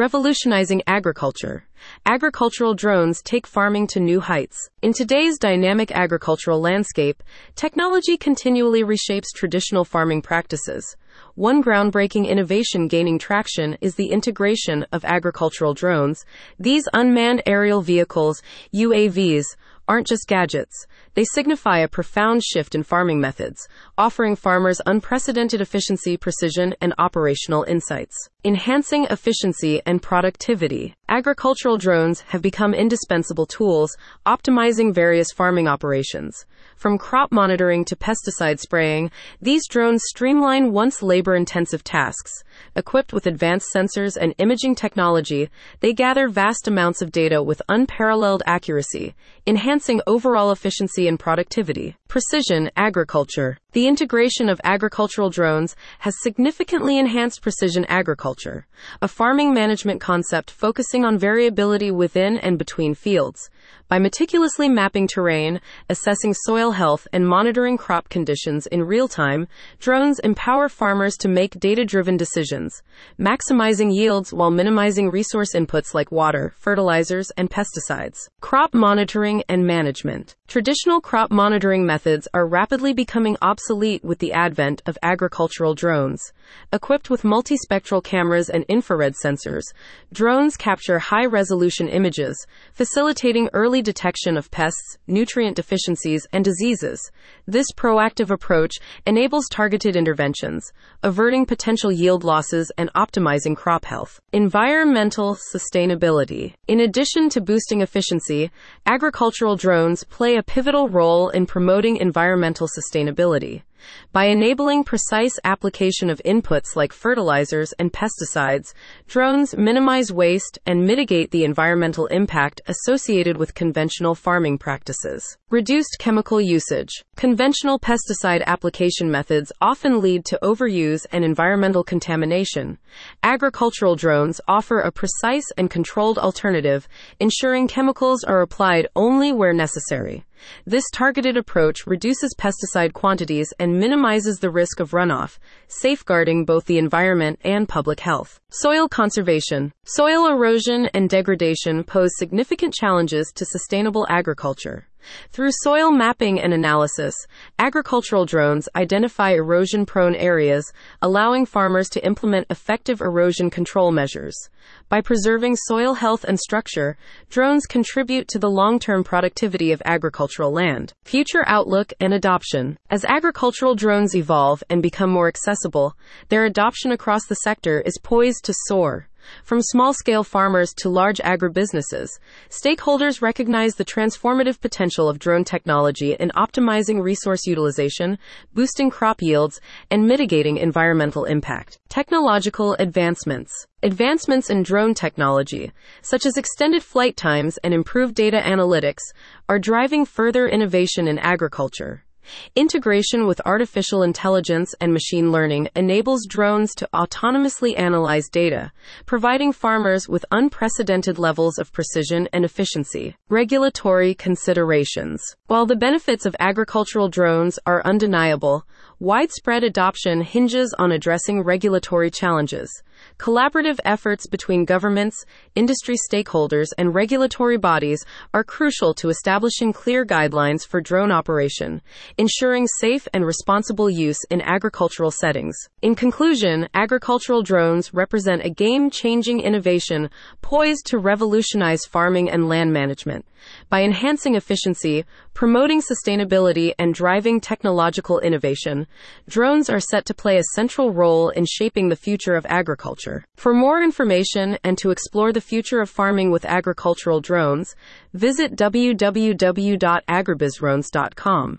Revolutionizing agriculture. Agricultural drones take farming to new heights. In today's dynamic agricultural landscape, technology continually reshapes traditional farming practices. One groundbreaking innovation gaining traction is the integration of agricultural drones. These unmanned aerial vehicles, UAVs, aren't just gadgets. They signify a profound shift in farming methods, offering farmers unprecedented efficiency, precision, and operational insights. Enhancing efficiency and productivity. Agricultural drones have become indispensable tools, optimizing various farming operations. From crop monitoring to pesticide spraying, these drones streamline once labor intensive tasks. Equipped with advanced sensors and imaging technology, they gather vast amounts of data with unparalleled accuracy, enhancing overall efficiency and productivity. Precision agriculture. The integration of agricultural drones has significantly enhanced precision agriculture, a farming management concept focusing on variability within and between fields. By meticulously mapping terrain, assessing soil health, and monitoring crop conditions in real time, drones empower farmers to make data driven decisions, maximizing yields while minimizing resource inputs like water, fertilizers, and pesticides. Crop monitoring and management. Traditional crop monitoring methods are rapidly becoming obsolete with the advent of agricultural drones. Equipped with multispectral cameras and infrared sensors, drones capture high resolution images, facilitating early detection of pests, nutrient deficiencies, and diseases. This proactive approach enables targeted interventions, averting potential yield losses and optimizing crop health. Environmental sustainability. In addition to boosting efficiency, agricultural drones play a pivotal role in promoting environmental sustainability. By enabling precise application of inputs like fertilizers and pesticides, drones minimize waste and mitigate the environmental impact associated with conventional farming practices. Reduced chemical usage. Conventional pesticide application methods often lead to overuse and environmental contamination. Agricultural drones offer a precise and controlled alternative, ensuring chemicals are applied only where necessary. This targeted approach reduces pesticide quantities and minimizes the risk of runoff, safeguarding both the environment and public health. Soil conservation. Soil erosion and degradation pose significant challenges to sustainable agriculture. Through soil mapping and analysis, agricultural drones identify erosion prone areas, allowing farmers to implement effective erosion control measures. By preserving soil health and structure, drones contribute to the long term productivity of agricultural land. Future outlook and adoption. As agricultural drones evolve and become more accessible, their adoption across the sector is poised to soar. From small scale farmers to large agribusinesses, stakeholders recognize the transformative potential of drone technology in optimizing resource utilization, boosting crop yields, and mitigating environmental impact. Technological advancements. Advancements in drone technology, such as extended flight times and improved data analytics, are driving further innovation in agriculture. Integration with artificial intelligence and machine learning enables drones to autonomously analyze data, providing farmers with unprecedented levels of precision and efficiency. Regulatory considerations. While the benefits of agricultural drones are undeniable, widespread adoption hinges on addressing regulatory challenges. Collaborative efforts between governments, industry stakeholders, and regulatory bodies are crucial to establishing clear guidelines for drone operation, ensuring safe and responsible use in agricultural settings. In conclusion, agricultural drones represent a game changing innovation poised to revolutionize farming and land management. By enhancing efficiency, promoting sustainability, and driving technological innovation, drones are set to play a central role in shaping the future of agriculture. For more information and to explore the future of farming with agricultural drones, visit www.agribizdrones.com.